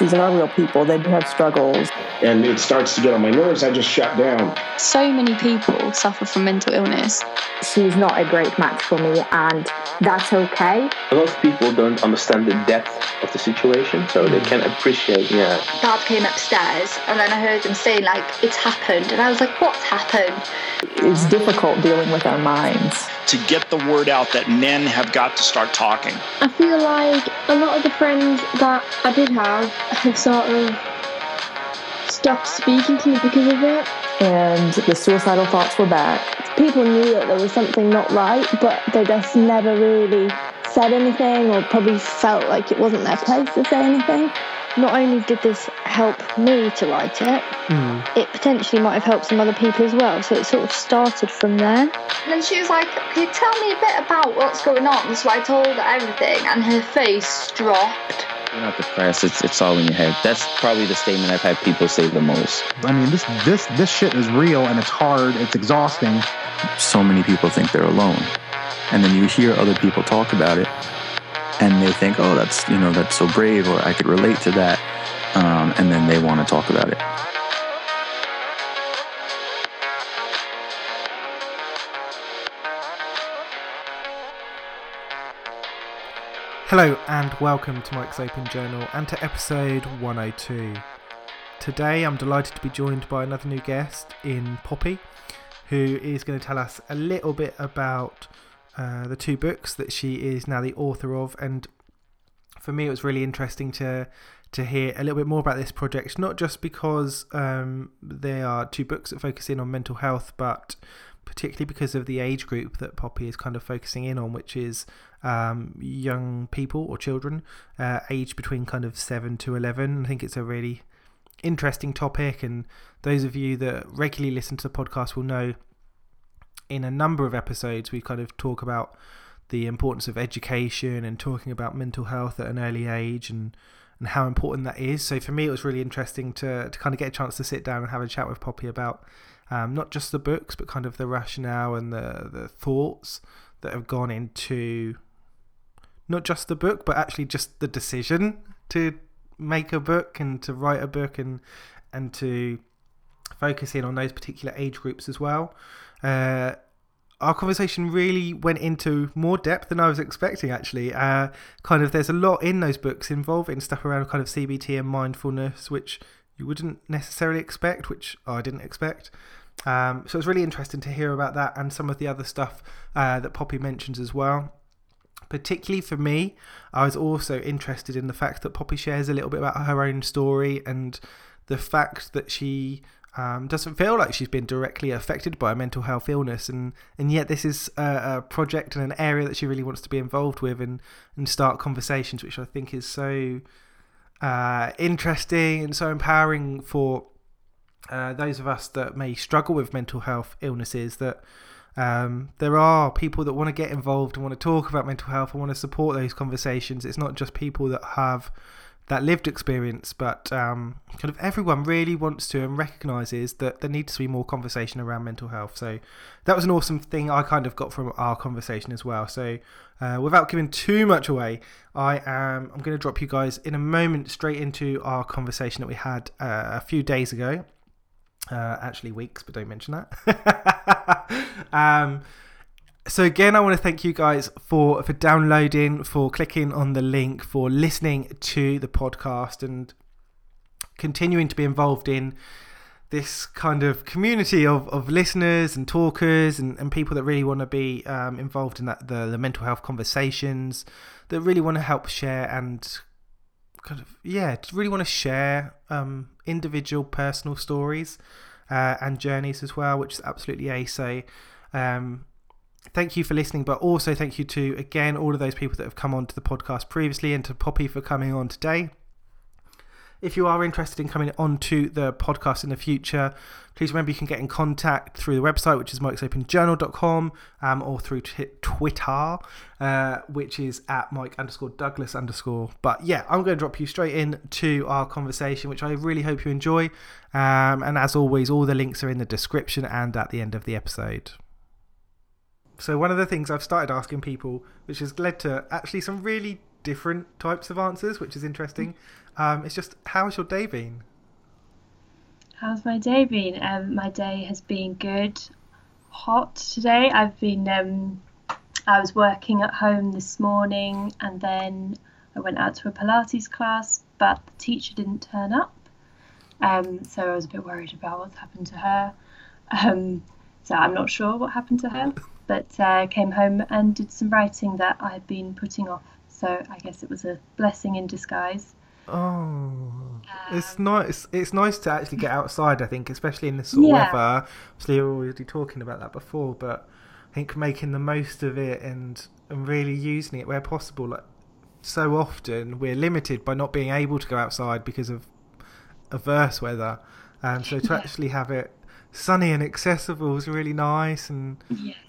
These are real people. They do have struggles. And it starts to get on my nerves. I just shut down. So many people suffer from mental illness. She's not a great match for me, and that's okay. A lot of people don't understand the depth of the situation, so they can't appreciate, yeah. Dad came upstairs, and then I heard him saying, like, it's happened. And I was like, what's happened? It's difficult dealing with our minds. To get the word out that men have got to start talking. I feel like a lot of the friends that I did have have sort of stopped speaking to me because of it. And the suicidal thoughts were back. People knew that there was something not right, but they just never really said anything or probably felt like it wasn't their place to say anything. Not only did this help me to write it, mm. it potentially might have helped some other people as well. So it sort of started from there. And then she was like, Can you tell me a bit about what's going on? So I told her everything, and her face dropped. You're not depressed. It's it's all in your head. That's probably the statement I've had people say the most. I mean, this this this shit is real and it's hard. It's exhausting. So many people think they're alone, and then you hear other people talk about it, and they think, oh, that's you know that's so brave, or I could relate to that, um, and then they want to talk about it. Hello and welcome to Mike's Open Journal and to episode 102. Today I'm delighted to be joined by another new guest in Poppy, who is going to tell us a little bit about uh, the two books that she is now the author of. And for me, it was really interesting to to hear a little bit more about this project, not just because um, they are two books that focus in on mental health, but particularly because of the age group that Poppy is kind of focusing in on, which is um, young people or children uh, aged between kind of 7 to 11. I think it's a really interesting topic, and those of you that regularly listen to the podcast will know in a number of episodes we kind of talk about the importance of education and talking about mental health at an early age and and how important that is. So for me, it was really interesting to to kind of get a chance to sit down and have a chat with Poppy about um, not just the books, but kind of the rationale and the the thoughts that have gone into not just the book, but actually just the decision to make a book and to write a book and and to focus in on those particular age groups as well. Uh, our conversation really went into more depth than I was expecting. Actually, uh, kind of there's a lot in those books involving stuff around kind of CBT and mindfulness, which you wouldn't necessarily expect, which I didn't expect. Um, so it's really interesting to hear about that and some of the other stuff uh, that Poppy mentions as well. Particularly for me, I was also interested in the fact that Poppy shares a little bit about her own story and the fact that she um, doesn't feel like she's been directly affected by a mental health illness, and, and yet this is a, a, project and an area that she really wants to be involved with and, and start conversations, which I think is so uh, interesting and so empowering for uh, those of us that may struggle with mental health illnesses. That um, there are people that want to get involved and want to talk about mental health and want to support those conversations. It's not just people that have that lived experience, but um, kind of everyone really wants to and recognizes that there needs to be more conversation around mental health. So that was an awesome thing I kind of got from our conversation as well. So uh, without giving too much away, I am I'm going to drop you guys in a moment straight into our conversation that we had uh, a few days ago. Uh, actually, weeks, but don't mention that. um, so again, I want to thank you guys for for downloading, for clicking on the link, for listening to the podcast, and continuing to be involved in this kind of community of, of listeners and talkers and, and people that really want to be um, involved in that the, the mental health conversations that really want to help share and kind of yeah, really want to share um, individual personal stories uh, and journeys as well, which is absolutely a so. Um, thank you for listening, but also thank you to again all of those people that have come on to the podcast previously, and to Poppy for coming on today. If you are interested in coming onto the podcast in the future, please remember you can get in contact through the website, which is mikesopenjournal.com, um, or through t- Twitter, uh, which is at Mike underscore Douglas underscore. But yeah, I'm going to drop you straight into our conversation, which I really hope you enjoy. Um, and as always, all the links are in the description and at the end of the episode. So, one of the things I've started asking people, which has led to actually some really different types of answers, which is interesting. Um, it's just, how's your day been? How's my day been? Um, my day has been good. Hot today. I've been. Um, I was working at home this morning, and then I went out to a Pilates class, but the teacher didn't turn up. Um, so I was a bit worried about what's happened to her. Um, so I'm not sure what happened to her, but uh, came home and did some writing that I had been putting off. So I guess it was a blessing in disguise. Oh, it's nice. It's nice to actually get outside. I think, especially in this sort of Yeah. weather. Obviously, we were already talking about that before, but I think making the most of it and and really using it where possible. Like so often, we're limited by not being able to go outside because of adverse weather. Um, so to Yeah. actually have it sunny and accessible is really nice. And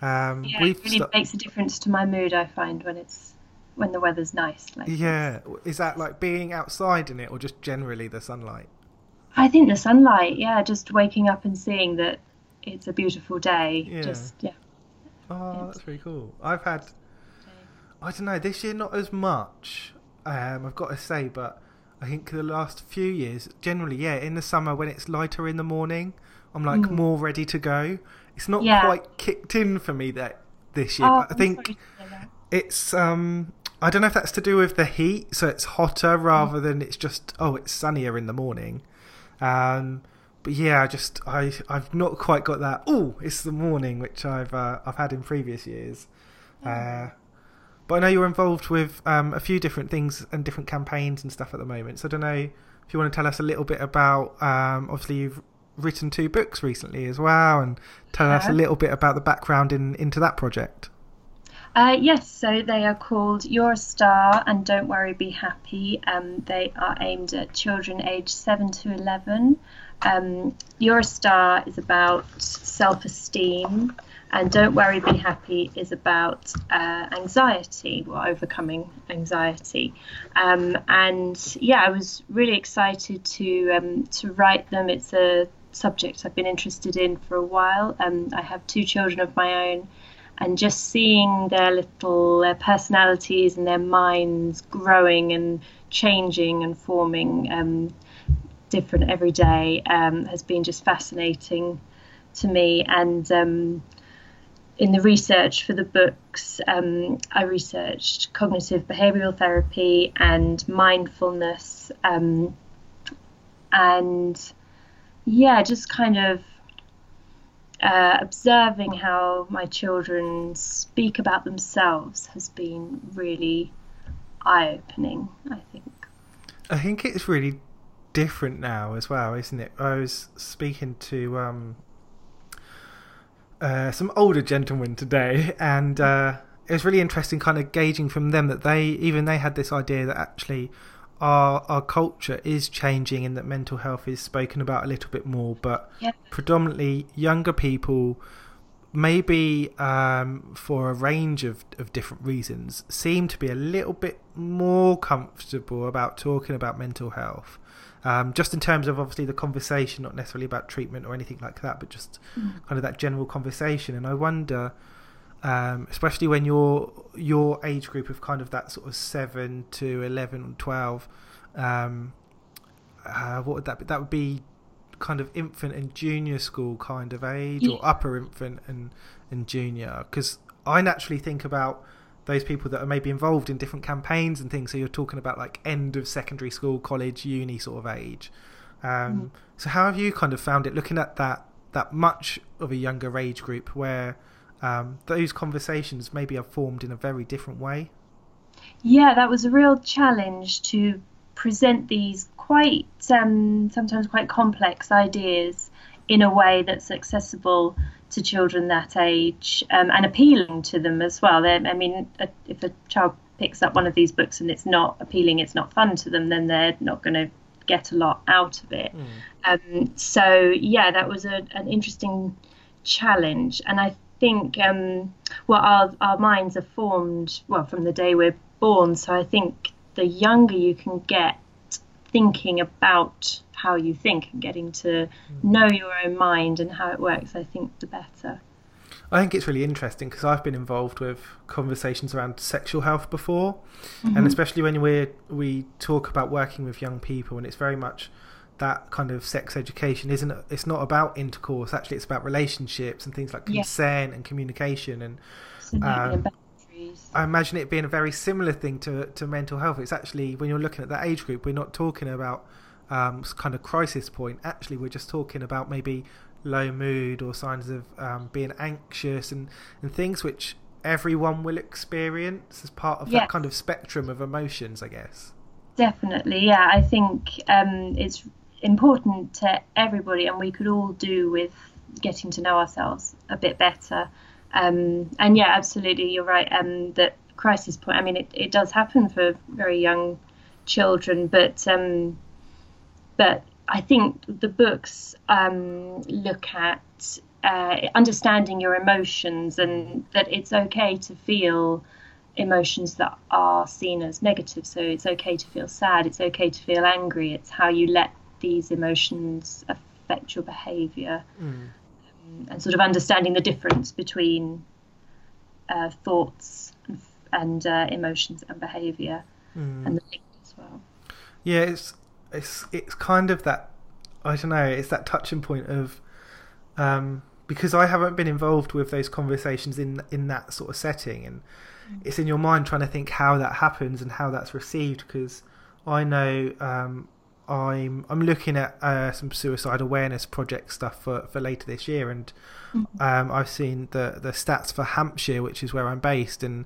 um, Yeah, it really sta- makes a difference to my mood. I find when it's when the weather's nice. Like yeah. Is that like being outside in it, or just generally the sunlight? I think the sunlight. Yeah, just waking up and seeing that it's a beautiful day. Yeah. Just yeah. Oh, that's really cool. I've had, I don't know, this year not as much. Um, I've got to say, but I think the last few years, generally, yeah, in the summer when it's lighter in the morning, I'm like Mm. more ready to go. It's not Yeah. quite kicked in for me that this year, Oh, but I think sorry to hear that. it's um I don't know if that's to do with the heat, so it's hotter rather than it's just oh it's sunnier in the morning. Um but yeah, I just I I've not quite got that oh it's the morning which I've uh, I've had in previous years. Uh but I know you're involved with um, a few different things and different campaigns and stuff at the moment. So I don't know if you want to tell us a little bit about. Um, obviously, you've written two books recently as well, and tell us a little bit about the background in into that project. Uh, yes, so they are called You're a Star and Don't Worry, Be Happy. Um, they are aimed at children aged 7 to 11. Um, You're a Star is about self esteem, and Don't Worry, Be Happy is about uh, anxiety or overcoming anxiety. Um, and yeah, I was really excited to, um, to write them. It's a subject I've been interested in for a while. Um, I have two children of my own and just seeing their little uh, personalities and their minds growing and changing and forming um, different every day um, has been just fascinating to me. And um, in the research for the books, um, I researched cognitive behavioral therapy and mindfulness, um, and yeah, just kind of uh, observing how my children speak about themselves has been really eye opening, I think. I think it's really different now as well, isn't it? I was speaking to um, uh, some older gentlemen today, and uh, it was really interesting, kind of gauging from them that they even they had this idea that actually our our culture is changing, and that mental health is spoken about a little bit more, but Yeah. predominantly younger people. Maybe um, for a range of, of different reasons, seem to be a little bit more comfortable about talking about mental health. Um, just in terms of obviously the conversation, not necessarily about treatment or anything like that, but just Mm. kind of that general conversation. And I wonder, um, especially when your your age group of kind of that sort of seven to eleven or twelve, um, uh, what would that be? That would be kind of infant and junior school kind of age, or upper infant and and junior. Because I naturally think about those people that are maybe involved in different campaigns and things. So you're talking about like end of secondary school, college, uni sort of age. Um, Mm. So how have you kind of found it looking at that that much of a younger age group where um, those conversations maybe are formed in a very different way? Yeah, that was a real challenge to present these quite um, sometimes quite complex ideas in a way that's accessible to children that age um, and appealing to them as well. They're, I mean, a, if a child picks up one of these books and it's not appealing, it's not fun to them, then they're not going to get a lot out of it. Um, so yeah, that was a, an interesting challenge, and I think um, well, our our minds are formed well from the day we're born. So I think the younger you can get thinking about how you think and getting to know your own mind and how it works, I think the better. I think it's really interesting because I've been involved with conversations around sexual health before, Mhm. and especially when we we talk about working with young people, and it's very much that kind of sex education isn't it's not about intercourse actually it's about relationships and things like Yeah. consent and communication and um. I imagine it being a very similar thing to to mental health. It's actually when you're looking at that age group, we're not talking about um, kind of crisis point. Actually, we're just talking about maybe low mood or signs of um, being anxious and and things which everyone will experience as part of Yes. that kind of spectrum of emotions. I guess. Definitely, yeah. I think um, it's important to everybody, and we could all do with getting to know ourselves a bit better. Um, and yeah, absolutely, you're right. Um, that crisis point. I mean, it, it does happen for very young children, but um, but I think the books um, look at uh, understanding your emotions and that it's okay to feel emotions that are seen as negative. So it's okay to feel sad, it's okay to feel angry. It's how you let these emotions affect your behaviour Mm. and sort of understanding the difference between uh, thoughts and, and uh, emotions and behaviour Mm. and the link as well. Yeah, it's it's it's kind of that I don't know, it's that touching point of um because I haven't been involved with those conversations in in that sort of setting and it's in your mind trying to think how that happens and how that's received because I know um I'm I'm looking at uh, some suicide awareness project stuff for, for later this year and um, I've seen the the stats for Hampshire which is where I'm based and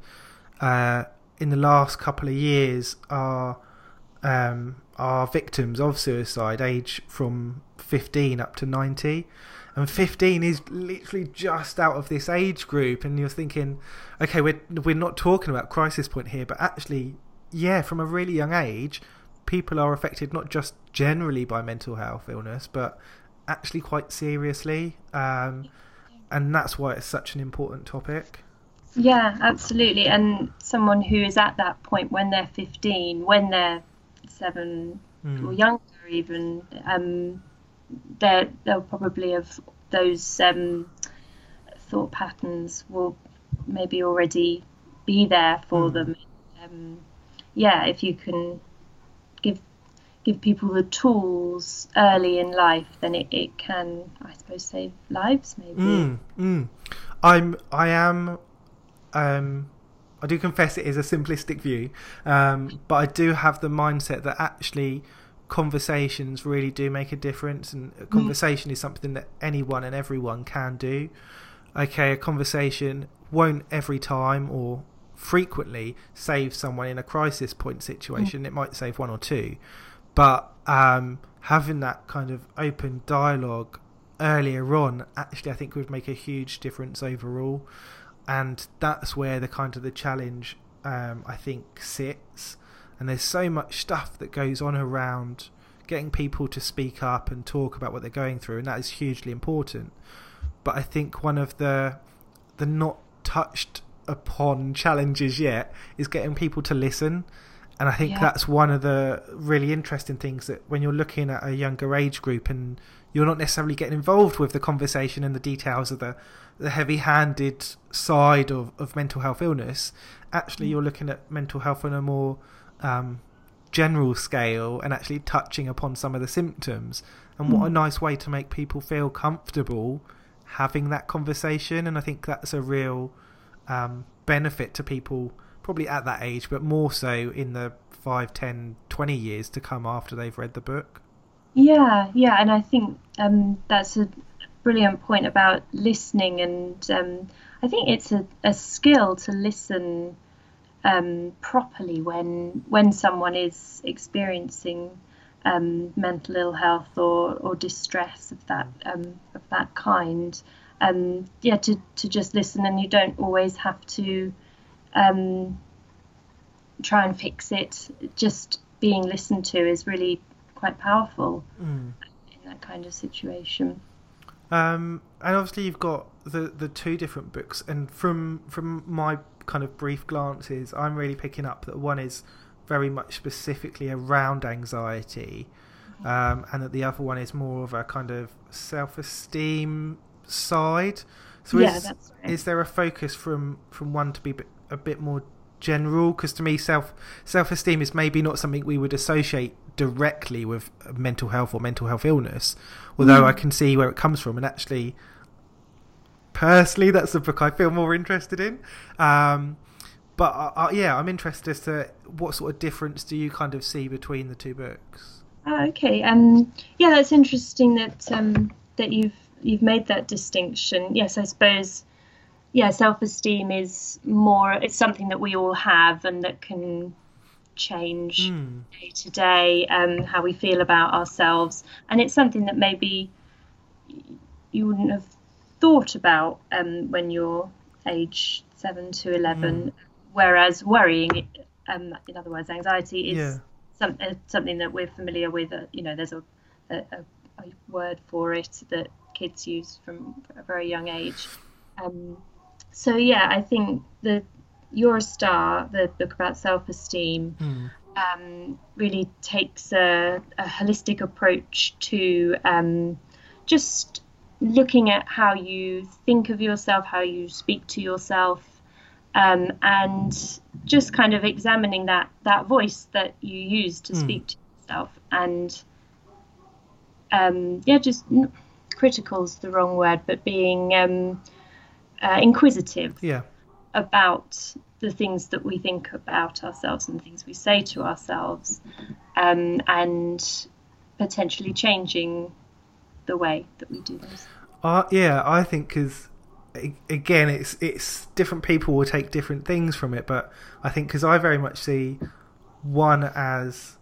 uh, in the last couple of years are um, are victims of suicide age from 15 up to 90 and 15 is literally just out of this age group and you're thinking okay we're we're not talking about crisis point here but actually yeah from a really young age people are affected not just generally by mental health illness but actually quite seriously um, and that's why it's such an important topic Yeah, absolutely. And someone who is at that point when they're 15, when they're seven Mm. or younger, even, um, they're, they'll probably have those um, thought patterns will maybe already be there for Mm. them. Um, yeah, if you can give give people the tools early in life, then it, it can, I suppose, save lives. Maybe. Mm, mm. I'm I am um I do confess it is a simplistic view, um, but I do have the mindset that actually conversations really do make a difference, and a conversation is something that anyone and everyone can do. Okay, a conversation won't every time or frequently save someone in a crisis point situation. It might save one or two, but um, having that kind of open dialogue earlier on actually I think would make a huge difference overall. And that's where the kind of the challenge um, I think sits. And there's so much stuff that goes on around getting people to speak up and talk about what they're going through and that is hugely important. But I think one of the the not touched upon challenges yet is getting people to listen and I think Yeah. that's one of the really interesting things that when you're looking at a younger age group and you're not necessarily getting involved with the conversation and the details of the, the heavy handed side of, of mental health illness, actually you're looking at mental health on a more um, general scale and actually touching upon some of the symptoms. And what a Mm. nice way to make people feel comfortable having that conversation. And I think that's a real um, benefit to people probably at that age, but more so in the 5, 10, 20 years to come after they've read the book. Yeah, yeah, and I think um, that's a brilliant point about listening, and um, I think it's a, a skill to listen um, properly when when someone is experiencing um, mental ill health or, or distress of that um, of that kind. Um, yeah, to, to just listen, and you don't always have to um, try and fix it. Just being listened to is really quite powerful Mm. in that kind of situation. Um, and obviously you've got the the two different books, and from from my kind of brief glances, I'm really picking up that one is very much specifically around anxiety, um, and that the other one is more of a kind of self esteem side. So yeah, is, right. is there a focus from from one to be a bit more general? Because to me, self self esteem is maybe not something we would associate directly with mental health or mental health illness. Although Mm. I can see where it comes from, and actually, personally, that's the book I feel more interested in. Um, but uh, uh, yeah, I'm interested as to what sort of difference do you kind of see between the two books? Ah, okay. Um, yeah, that's interesting that um, that you've you've made that distinction. Yes, I suppose. Yeah, self-esteem is more. It's something that we all have, and that can change Mm. day to day. Um, how we feel about ourselves, and it's something that maybe you wouldn't have thought about um, when you're age seven to eleven. Whereas worrying, um, in other words, anxiety is Yeah. some, uh, something that we're familiar with. Uh, you know, there's a, a, a word for it that kids use from a very young age. Um, so yeah, I think the You're a Star, the book about self-esteem, Mm. um, really takes a, a holistic approach to um, just looking at how you think of yourself, how you speak to yourself, um, and just kind of examining that that voice that you use to Mm. speak to yourself, and um, yeah, just n- is the wrong word, but being um, uh, inquisitive Yeah. about the things that we think about ourselves and the things we say to ourselves, um, and potentially changing the way that we do those. Uh, yeah, I think because again, it's it's different people will take different things from it, but I think because I very much see one as,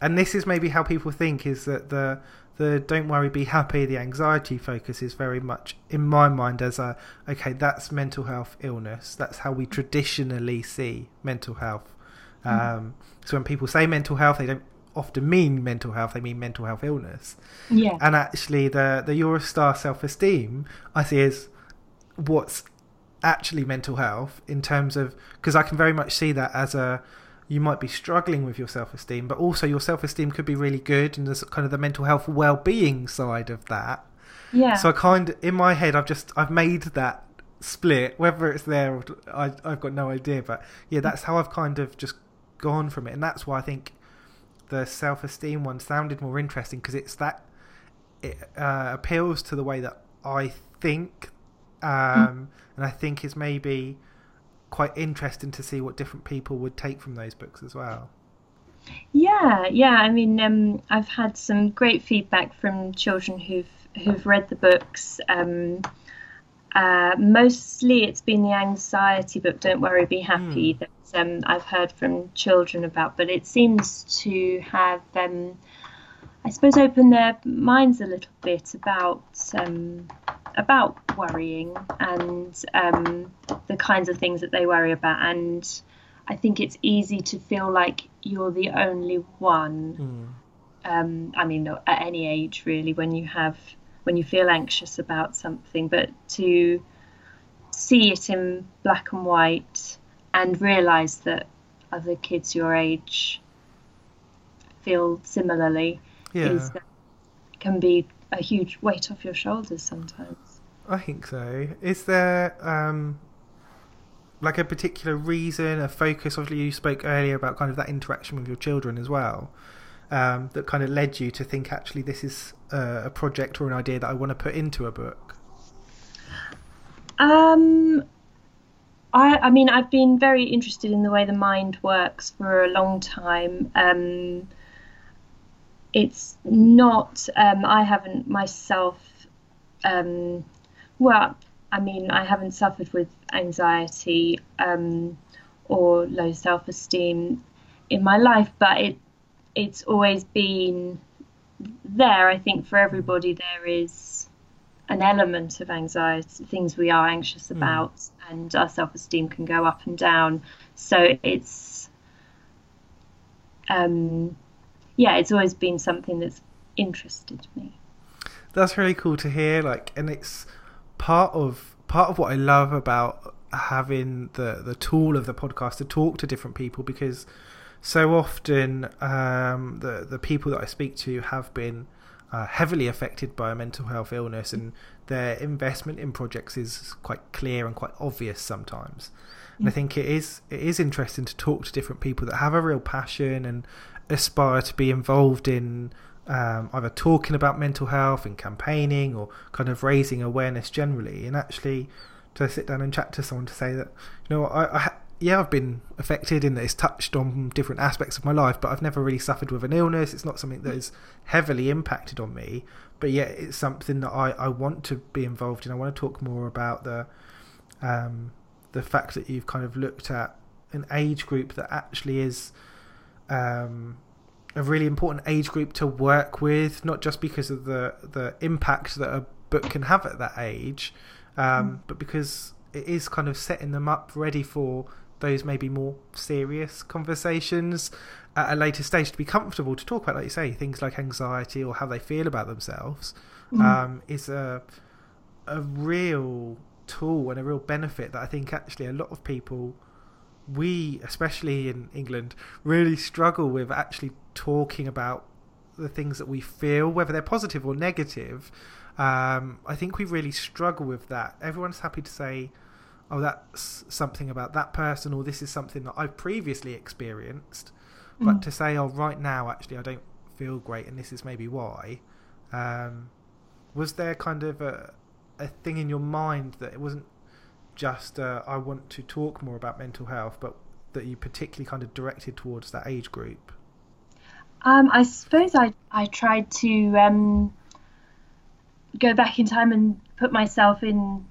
and this is maybe how people think is that the the don't worry, be happy, the anxiety focus is very much in my mind as a okay, that's mental health illness. That's how we traditionally see mental health. Um, so when people say mental health, they don't often mean mental health; they mean mental health illness. Yeah. And actually, the the You're a Star self esteem I see as what's actually mental health in terms of because I can very much see that as a you might be struggling with your self esteem, but also your self esteem could be really good, and there's kind of the mental health well being side of that. Yeah. So I kind in my head, I've just I've made that split. Whether it's there, or I I've got no idea. But yeah, that's how I've kind of just gone from it, and that's why I think the self esteem one sounded more interesting because it's that it uh, appeals to the way that I think, um, and I think it's maybe quite interesting to see what different people would take from those books as well. Yeah, yeah. I mean, um, I've had some great feedback from children who've who've read the books. Um, uh, mostly, it's been the anxiety book. Don't worry, be happy. That um, I've heard from children about, but it seems to have, um, I suppose, opened their minds a little bit about um, about worrying and um, the kinds of things that they worry about and. I think it's easy to feel like you're the only one. Um, I mean, at any age really, when you have when you feel anxious about something, but to see it in black and white and realise that other kids your age feel similarly Yeah. is can be a huge weight off your shoulders sometimes. I think so. Is there um, like a particular reason, a focus? Obviously, you spoke earlier about kind of that interaction with your children as well, um, that kind of led you to think actually this is uh, a project or an idea that I want to put into a book. Um, I, I mean, I've been very interested in the way the mind works for a long time. Um, it's not, um, I haven't myself, um, well, I mean, I haven't suffered with anxiety um, or low self esteem in my life, but it it's always been there. I think for everybody, there is an element of anxiety, things we are anxious about, and our self esteem can go up and down. So it's, um, yeah, it's always been something that's interested me. That's really cool to hear. Like, and it's part of part of what I love about having the the tool of the podcast to talk to different people because so often um, the the people that I speak to have been uh, heavily affected by a mental health illness and their investment in projects is quite clear and quite obvious sometimes. And I think it is it is interesting to talk to different people that have a real passion and aspire to be involved in um, either talking about mental health and campaigning or kind of raising awareness generally, and actually to sit down and chat to someone to say that you know I, I yeah I've been affected in that it's touched on different aspects of my life, but I've never really suffered with an illness. It's not something that is heavily impacted on me, but yet it's something that I, I want to be involved in. I want to talk more about the um, the fact that you've kind of looked at an age group that actually is um, a really important age group to work with, not just because of the the impact that a book can have at that age, um, mm. but because it is kind of setting them up ready for those maybe more serious conversations at a later stage to be comfortable to talk about, like you say, things like anxiety or how they feel about themselves mm. um, is a a real tool and a real benefit that I think actually a lot of people, we especially in England, really struggle with actually talking about the things that we feel, whether they're positive or negative. Um, I think we really struggle with that. Everyone's happy to say, oh, that's something about that person, or this is something that I've previously experienced. Mm. But to say, oh, right now, actually, I don't feel great, and this is maybe why. Um, was there kind of a, a thing in your mind that it wasn't just uh, I want to talk more about mental health, but that you particularly kind of directed towards that age group? Um, I suppose I I tried to um, go back in time and put myself in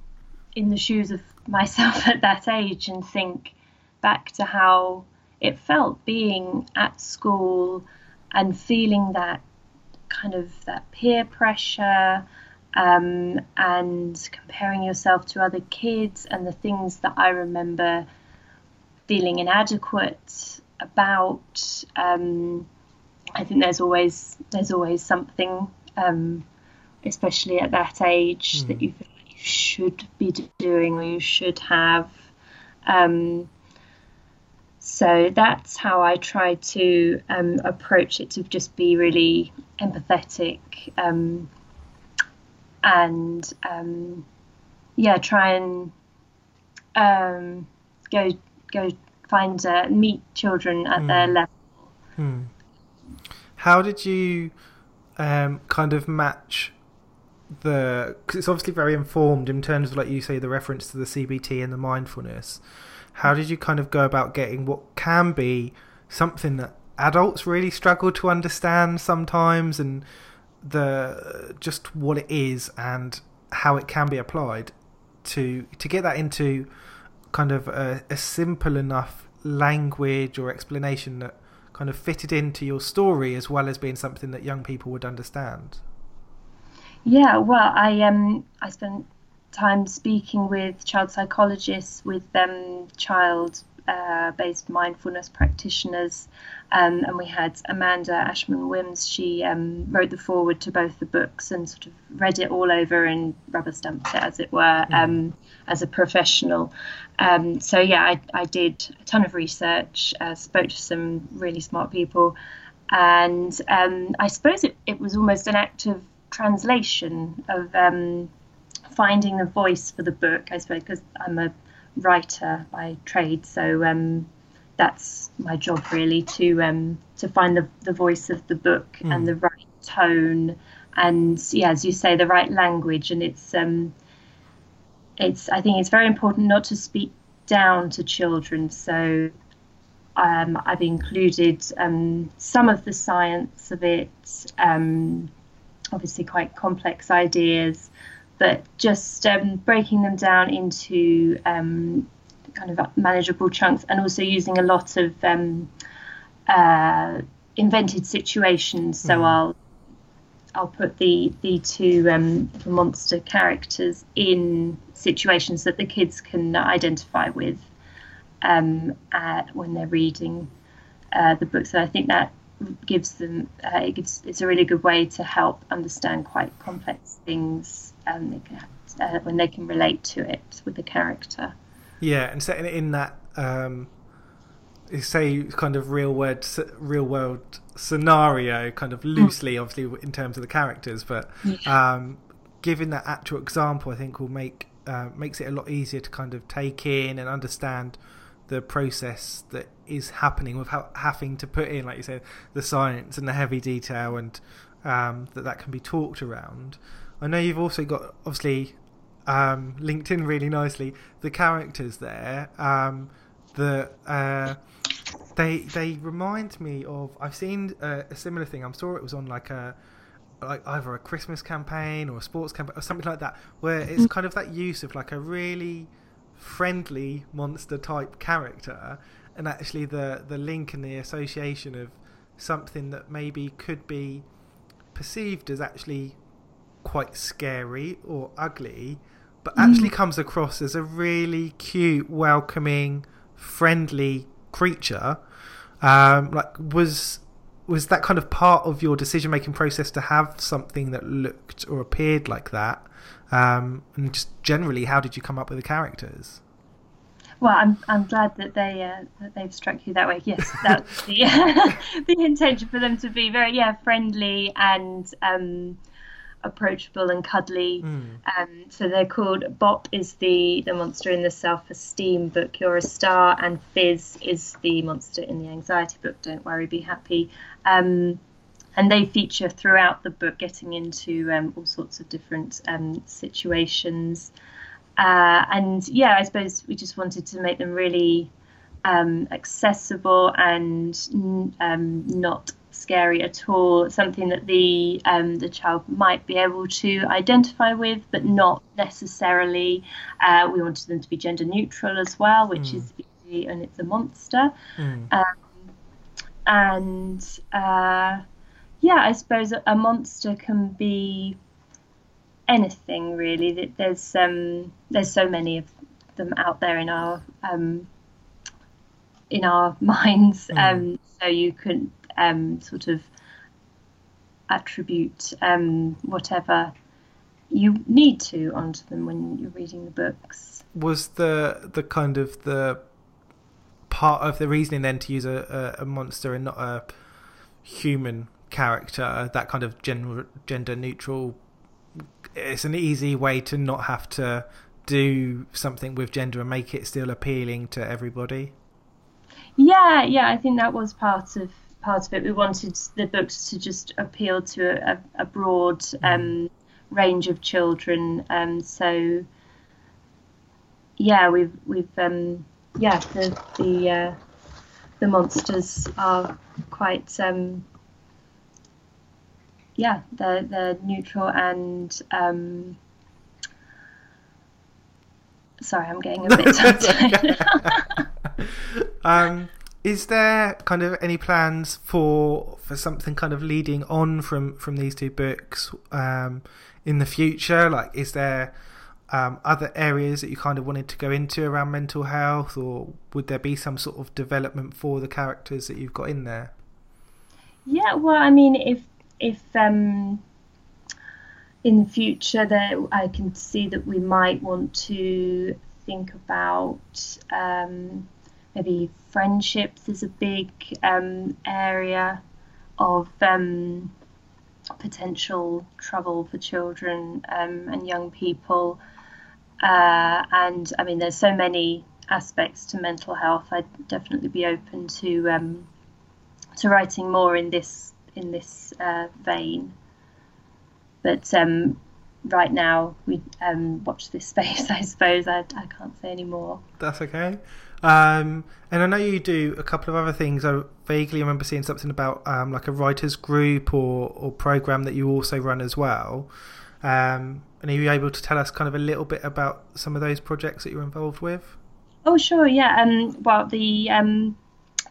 in the shoes of myself at that age and think back to how it felt being at school and feeling that kind of that peer pressure um, and comparing yourself to other kids and the things that I remember feeling inadequate about. Um, I think there's always there's always something, um, especially at that age, mm. that you feel like you should be doing or you should have. Um, so that's how I try to um, approach it to just be really empathetic um, and um, yeah, try and um, go go find uh, meet children at mm. their level. Hmm. How did you um, kind of match the? Because it's obviously very informed in terms of, like you say, the reference to the CBT and the mindfulness. How did you kind of go about getting what can be something that adults really struggle to understand sometimes and the just what it is and how it can be applied to to get that into kind of a, a simple enough language or explanation that kind of fitted into your story as well as being something that young people would understand. Yeah, well, I um I spent time speaking with child psychologists, with um child uh, based mindfulness practitioners. Um, and we had Amanda Ashman Wims. She um, wrote the foreword to both the books and sort of read it all over and rubber stamped it, as it were, mm. um, as a professional. Um, so, yeah, I, I, did a ton of research, uh, spoke to some really smart people. And um, I suppose it, it was almost an act of translation of um, finding the voice for the book, I suppose, because I'm a writer by trade, so um, that's my job really to um, to find the, the voice of the book mm. and the right tone and yeah, as you say, the right language. And it's um, it's I think it's very important not to speak down to children. So um, I've included um, some of the science of it, um, obviously quite complex ideas, but just um, breaking them down into um, kind of manageable chunks and also using a lot of um, uh, invented situations. So mm. I'll I'll put the the two um, the monster characters in situations that the kids can identify with um, when they're reading uh, the books. And I think that gives them uh, it gives it's a really good way to help understand quite complex things um, they can, uh, when they can relate to it with the character. Yeah, and setting it in that um, say kind of real world real world scenario, kind of loosely, obviously in terms of the characters, but yeah. um, giving that actual example, I think, will make uh, makes it a lot easier to kind of take in and understand the process that is happening without having to put in, like you said, the science and the heavy detail, and um, that that can be talked around. I know you've also got obviously um, linked in really nicely the characters there. Um, the uh, they they remind me of I've seen a, a similar thing. I'm sure it was on like a like either a Christmas campaign or a sports campaign or something like that, where it's Mm. kind of that use of like a really friendly monster type character, and actually the the link and the association of something that maybe could be perceived as actually quite scary or ugly, but actually comes across as a really cute, welcoming, friendly creature. Um, like was was that kind of part of your decision making process to have something that looked or appeared like that? Um, and just generally, how did you come up with the characters? Well, I'm I'm glad that they uh, that they've struck you that way. Yes, that's the the intention for them to be very yeah friendly and um, approachable and cuddly. Um, so they're called Bop is the the monster in the self esteem book. You're a star, and Fizz is the monster in the anxiety book. Don't worry, be happy. Um, and they feature throughout the book, getting into um, all sorts of different um, situations. Uh, and yeah, I suppose we just wanted to make them really um, accessible and mm, um, not scary at all. Something that the um, the child might be able to identify with, but not necessarily. Uh, we wanted them to be gender neutral as well, which is easy, and it's a monster. Um, and uh, yeah, I suppose a, monster can be anything really. There's um, there's so many of them out there in our um, in our minds. Um, so you can um, sort of attribute um, whatever you need to onto them when you're reading the books. Was the the kind of the part of the reasoning then to use a, a, a monster and not a human character, that kind of gen- gender neutral? It's an easy way to not have to do something with gender and make it still appealing to everybody. Yeah, yeah, I think that was part of part of it. We wanted the books to just appeal to a, a broad um, range of children. Um, so yeah, we've we've um, yeah the the uh, the monsters are quite um, yeah they're they're neutral and um, sorry I'm getting a bit tongue-tied. Um, is there kind of any plans for for something kind of leading on from from these two books um, in the future? Like, is there um, other areas that you kind of wanted to go into around mental health, or would there be some sort of development for the characters that you've got in there? Yeah, well, I mean, if if um, in the future that I can see that we might want to think about um, maybe friendships is a big um, area of um, potential trouble for children um, and young people. Uh, and I mean, there's so many aspects to mental health. I'd definitely be open to um, to writing more in this in this uh, vein. But um, right now, we um, watch this space. I suppose I, I can't say any more. That's okay. Um, and I know you do a couple of other things. I vaguely remember seeing something about um, like a writers group or, or program that you also run as well. Um, and are you able to tell us kind of a little bit about some of those projects that you're involved with? Oh, sure, yeah. Um, well, the um,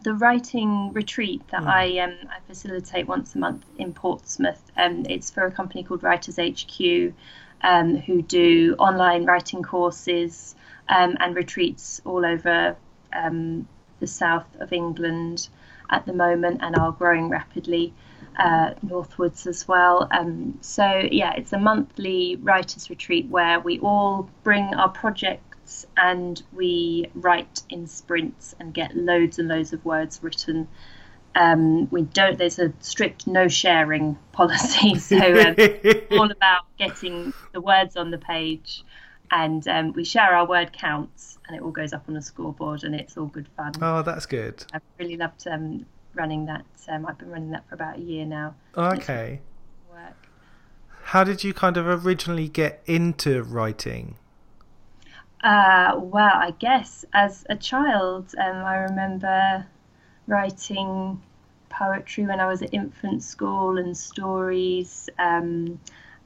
the writing retreat that Mm. I um, I facilitate once a month in Portsmouth. Um, it's for a company called Writers HQ, um, who do online writing courses um, and retreats all over um, the south of England at the moment, and are growing rapidly uh, northwards as well. Um, so yeah, it's a monthly writers retreat where we all bring our projects and we write in sprints and get loads and loads of words written Um, we don't. There's a strict no sharing policy, so um, all about getting the words on the page, and um, we share our word counts, and it all goes up on a scoreboard, and it's all good fun. Oh, that's good. I've really loved um, running that. Um, I've been running that for about a year now. Okay. How did you kind of originally get into writing? Uh, well, I guess as a child, um, I remember writing poetry when I was at infant school and stories. Um,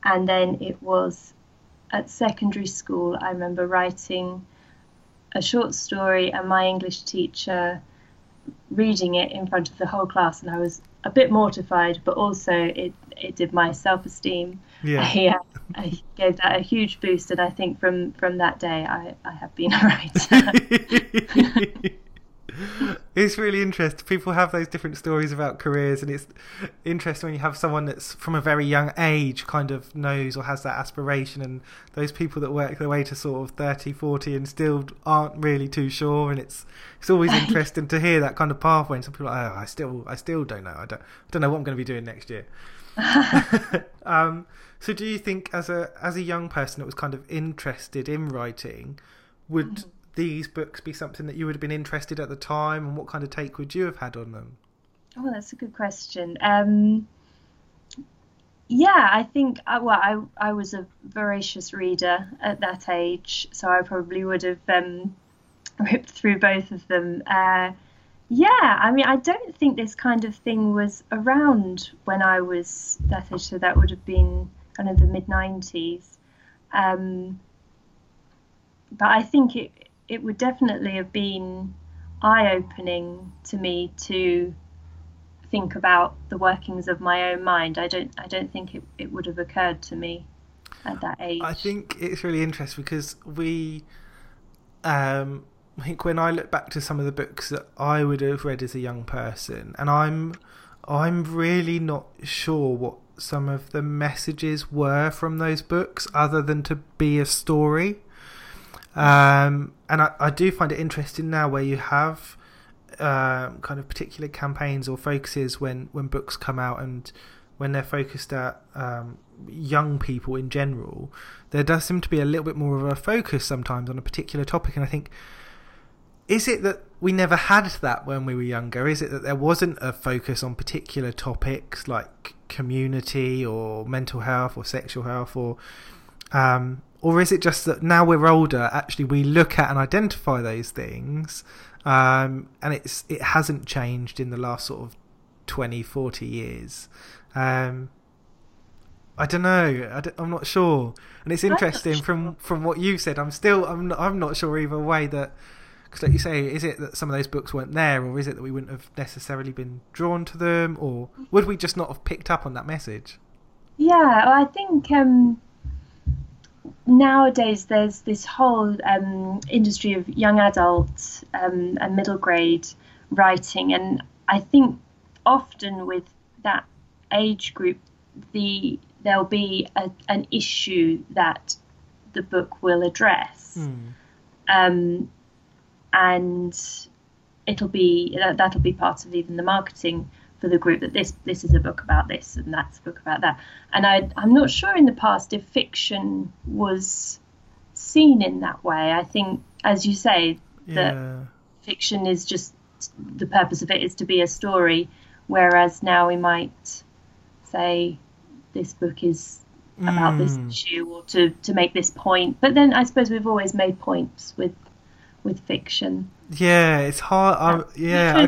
and then it was at secondary school, I remember writing a short story and my English teacher reading it in front of the whole class. And I was a bit mortified, but also it, it did my self esteem. Yeah. I gave that a huge boost, and I think from, from that day, I, I have been a writer. it's really interesting. People have those different stories about careers, and it's interesting when you have someone that's from a very young age kind of knows or has that aspiration, and those people that work their way to sort of 30, 40 and still aren't really too sure. And it's it's always interesting to hear that kind of pathway. And some people are like, oh, I still I still don't know. I don't I don't know what I'm going to be doing next year. um, so, do you think as a as a young person that was kind of interested in writing, would mm-hmm. these books be something that you would have been interested at the time, and what kind of take would you have had on them? Oh, that's a good question. Um, yeah, I think uh, well, I I was a voracious reader at that age, so I probably would have um, ripped through both of them. Uh, yeah, I mean, I don't think this kind of thing was around when I was that age, so that would have been kind of the mid 90s. Um, but I think it it would definitely have been eye opening to me to think about the workings of my own mind. I don't I don't think it, it would have occurred to me at that age. I think it's really interesting because we um I think when I look back to some of the books that I would have read as a young person and I'm I'm really not sure what some of the messages were from those books, other than to be a story. Um, and I, I do find it interesting now where you have um, kind of particular campaigns or focuses when, when books come out and when they're focused at um, young people in general, there does seem to be a little bit more of a focus sometimes on a particular topic. And I think, is it that we never had that when we were younger? Is it that there wasn't a focus on particular topics like community or mental health or sexual health or um, or is it just that now we're older actually we look at and identify those things um, and it's it hasn't changed in the last sort of 20 40 years? Um, I don't know. I am not sure. And it's interesting from from what you said I'm still I'm not, I'm not sure either way that because, like you say, is it that some of those books weren't there, or is it that we wouldn't have necessarily been drawn to them, or would we just not have picked up on that message? Yeah, I think um, nowadays there's this whole um, industry of young adult um, and middle grade writing, and I think often with that age group, the there'll be a, an issue that the book will address. Hmm. Um, and it'll be that, that'll be part of even the marketing for the group that this this is a book about this and that's a book about that. And I I'm not sure in the past if fiction was seen in that way. I think, as you say, that yeah. fiction is just the purpose of it is to be a story, whereas now we might say this book is about this Mm. issue or to to make this point. But then I suppose we've always made points with with fiction. Yeah, it's hard. I'm, yeah,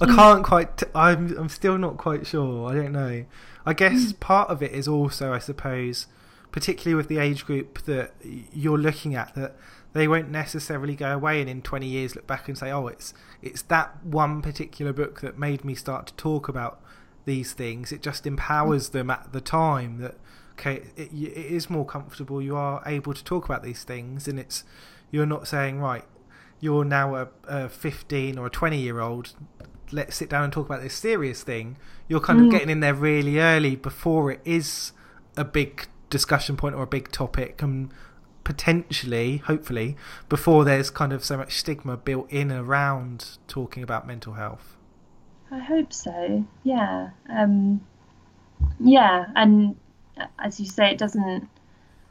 I can't quite. T- I'm. I'm still not quite sure. I don't know. I guess hmm. part of it is also, I suppose, particularly with the age group that you're looking at, that they won't necessarily go away and in 20 years look back and say, "Oh, it's it's that one particular book that made me start to talk about these things." It just empowers hmm. them at the time that okay, it, it is more comfortable. You are able to talk about these things, and it's you're not saying right you're now a, a 15 or a 20 year old let's sit down and talk about this serious thing you're kind of Mm. getting in there really early before it is a big discussion point or a big topic and potentially hopefully before there's kind of so much stigma built in around talking about mental health I hope so. Yeah. Um, yeah, and uh, as you say, it doesn't.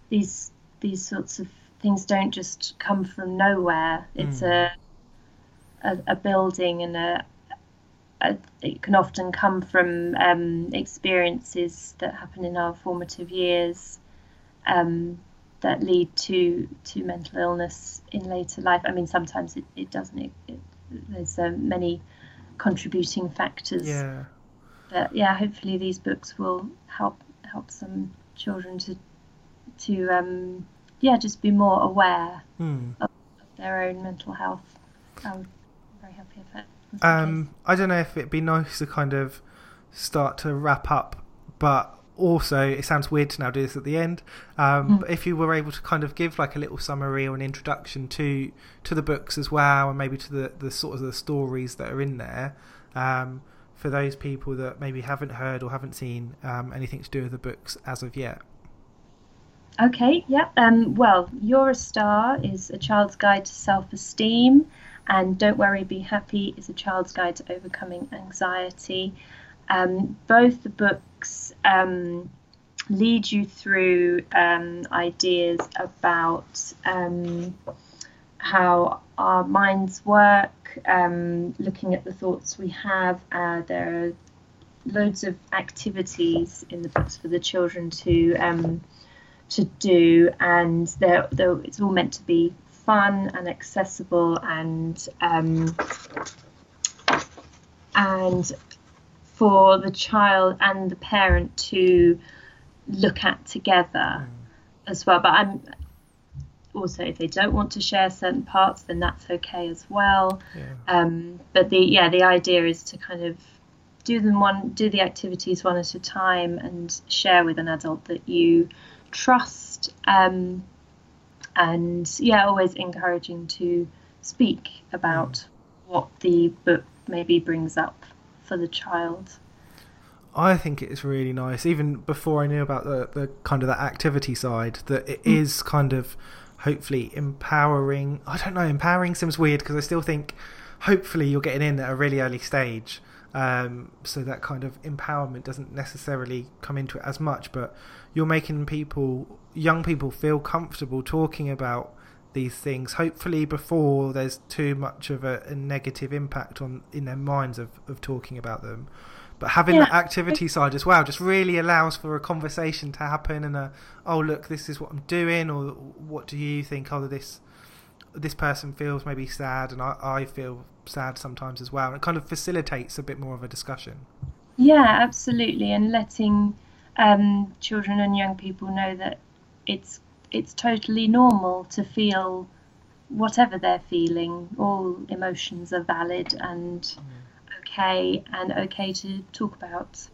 These these sorts of things don't just come from nowhere. It's Mm. a, a a building and a, a it can often come from um, experiences that happen in our formative years um, that lead to to mental illness in later life. I mean, sometimes it, it doesn't. It, it, there's um, many contributing factors. Yeah. But yeah, hopefully these books will help help some children to to um, yeah just be more aware Hmm. of, of their own mental health. I'm very happy if that. was the case. Um, I don't know if it'd be nice to kind of start to wrap up, but also it sounds weird to now do this at the end. Um, Mm. But if you were able to kind of give like a little summary or an introduction to to the books as well, and maybe to the the sort of the stories that are in there. Um, for those people that maybe haven't heard or haven't seen um, anything to do with the books as of yet. Okay, yeah. Um, well, You're a Star is a child's guide to self esteem, and Don't Worry, Be Happy is a child's guide to overcoming anxiety. Um, both the books um, lead you through um, ideas about um, how our minds work, um, looking at the thoughts we have. Uh, there are loads of activities in the books for the children to to do, and they're, they're, it's all meant to be fun and accessible and um, and for the child and the parent to look at together as well. But I'm also if they don't want to share certain parts, then that's okay as well. Um, but the yeah, the idea is to kind of do them one, do the activities one at a time, and share with an adult that you trust. Um, and yeah, always encouraging to speak about what the book maybe brings up for the child. I think it's really nice, even before I knew about the, the kind of that activity side, that it Mm. is kind of hopefully empowering. I don't know, empowering seems weird because I still think hopefully you're getting in at a really early stage. Um, so that kind of empowerment doesn't necessarily come into it as much, but you're making people, young people, feel comfortable talking about these things. Hopefully, before there's too much of a, a negative impact on in their minds of, of talking about them. But having Yeah. that activity side as well just really allows for a conversation to happen and a oh look this is what I'm doing or what do you think oh this this person feels maybe sad and I, I feel sad sometimes as well and it kind of facilitates a bit more of a discussion. Yeah, absolutely, and letting um, children and young people know that it's it's totally normal to feel whatever they're feeling. All emotions are valid and okay, and okay to talk about.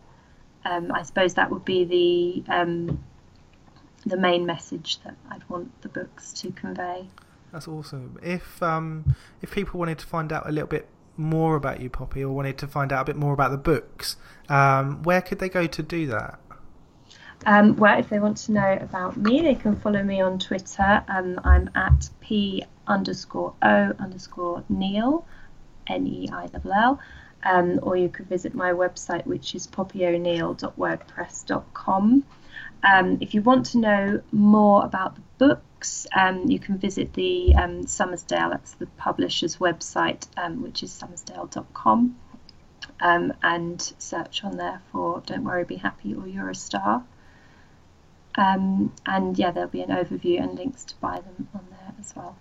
Um, I suppose that would be the um, the main message that I'd want the books to convey. That's awesome. If um if people wanted to find out a little bit more about you, Poppy, or wanted to find out a bit more about the books, um, where could they go to do that? Um, well, if they want to know about me, they can follow me on Twitter. Um, I'm at p underscore o underscore Neill, N E I L L. Um, or you could visit my website, which is poppyoneill.wordpress.com. Um, if you want to know more about the books, um, you can visit the um, Summersdale, that's the publisher's website, um, which is summersdale.com, um, and search on there for Don't Worry, Be Happy or You're a Star. Um, and yeah, there'll be an overview and links to buy them on there as well.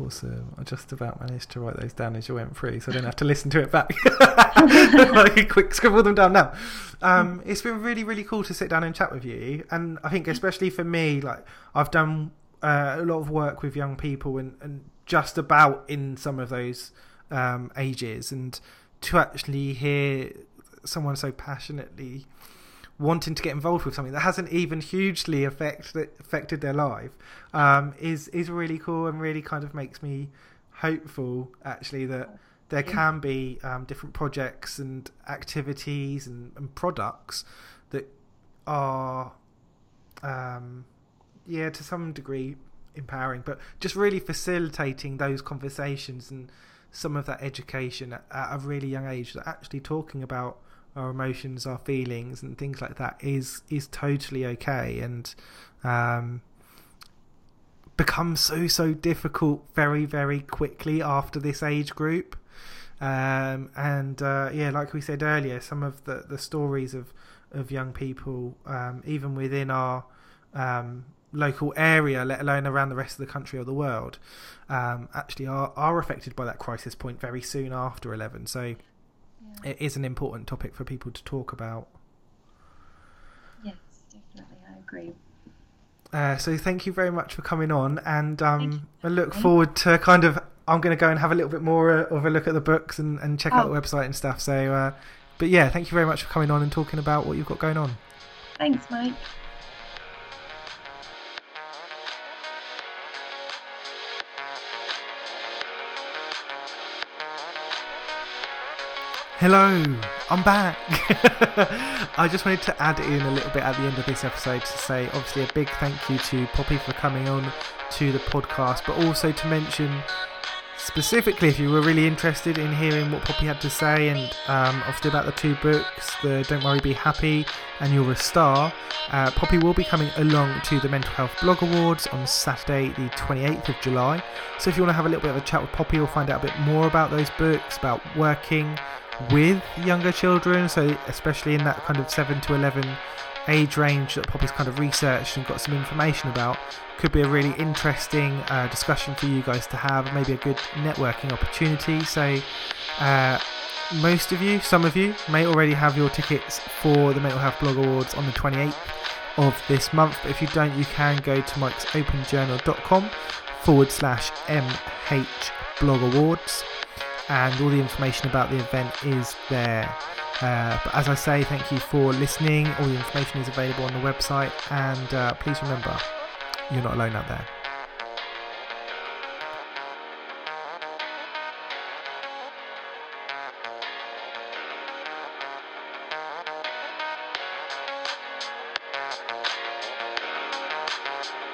Awesome. I just about managed to write those down as you went through, so I don't have to listen to it back. like, a quick, scribble them down now. Um, it's been really, really cool to sit down and chat with you, and I think especially for me, like I've done uh, a lot of work with young people and, and just about in some of those um, ages, and to actually hear someone so passionately wanting to get involved with something that hasn't even hugely affect, affected their life um, is is really cool and really kind of makes me hopeful actually that there can be um, different projects and activities and, and products that are um, yeah to some degree empowering but just really facilitating those conversations and some of that education at, at a really young age that actually talking about our emotions, our feelings, and things like that is is totally okay, and um, becomes so so difficult very very quickly after this age group. Um, and uh, yeah, like we said earlier, some of the, the stories of of young people, um, even within our um, local area, let alone around the rest of the country or the world, um, actually are, are affected by that crisis point very soon after 11. So. It is an important topic for people to talk about. Yes, definitely, I agree. Uh, so thank you very much for coming on, and um, I look forward to kind of. I'm going to go and have a little bit more of a look at the books and, and check oh. out the website and stuff. So, uh, but yeah, thank you very much for coming on and talking about what you've got going on. Thanks, Mike. Hello, I'm back. I just wanted to add in a little bit at the end of this episode to say, obviously, a big thank you to Poppy for coming on to the podcast, but also to mention specifically if you were really interested in hearing what Poppy had to say and um, obviously about the two books, the Don't Worry Be Happy and You're a Star, uh, Poppy will be coming along to the Mental Health Blog Awards on Saturday, the 28th of July. So if you want to have a little bit of a chat with Poppy or find out a bit more about those books, about working with younger children, so especially in that kind of 7 to 11 age range that Poppy's kind of researched and got some information about could be a really interesting uh, discussion for you guys to have, maybe a good networking opportunity. So, uh, most of you, some of you, may already have your tickets for the Mental Health Blog Awards on the 28th of this month. But if you don't, you can go to mikesopenjournal.com forward slash MH Blog Awards, and all the information about the event is there. Uh, but as I say, thank you for listening. All the information is available on the website, and uh, please remember, you're not alone out there.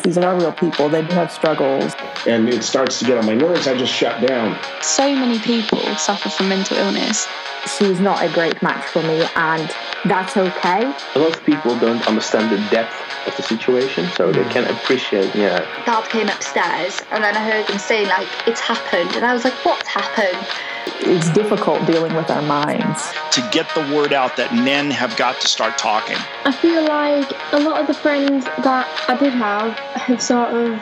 These are real people. They do have struggles. And it starts to get on my nerves. I just shut down. So many people suffer from mental illness she's not a great match for me, and that's okay. A lot of people don't understand the depth of the situation, so they hmm. can't appreciate, yeah. Dad came upstairs, and then I heard him saying, like, it's happened. And I was like, what's happened? It's difficult dealing with our minds. To get the word out that men have got to start talking. I feel like a lot of the friends that I did have have sort of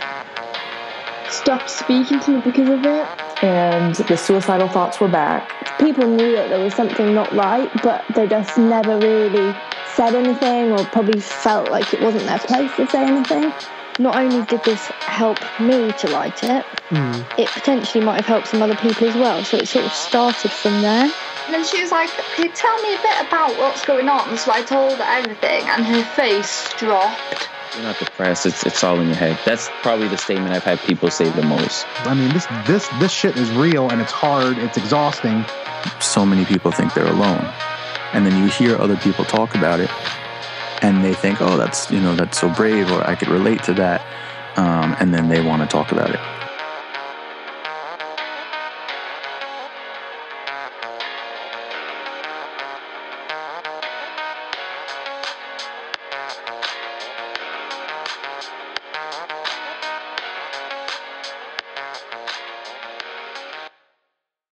stopped speaking to me because of it. And the suicidal thoughts were back people knew that there was something not right, but they just never really said anything or probably felt like it wasn't their place to say anything. Not only did this help me to write it, mm. it potentially might have helped some other people as well. So it sort of started from there. And then she was like, Can you tell me a bit about what's going on? So I told her everything, and her face dropped. You're not depressed. It's it's all in your head. That's probably the statement I've had people say the most. I mean, this this this shit is real and it's hard. It's exhausting. So many people think they're alone, and then you hear other people talk about it, and they think, oh, that's you know that's so brave, or I could relate to that, um, and then they want to talk about it.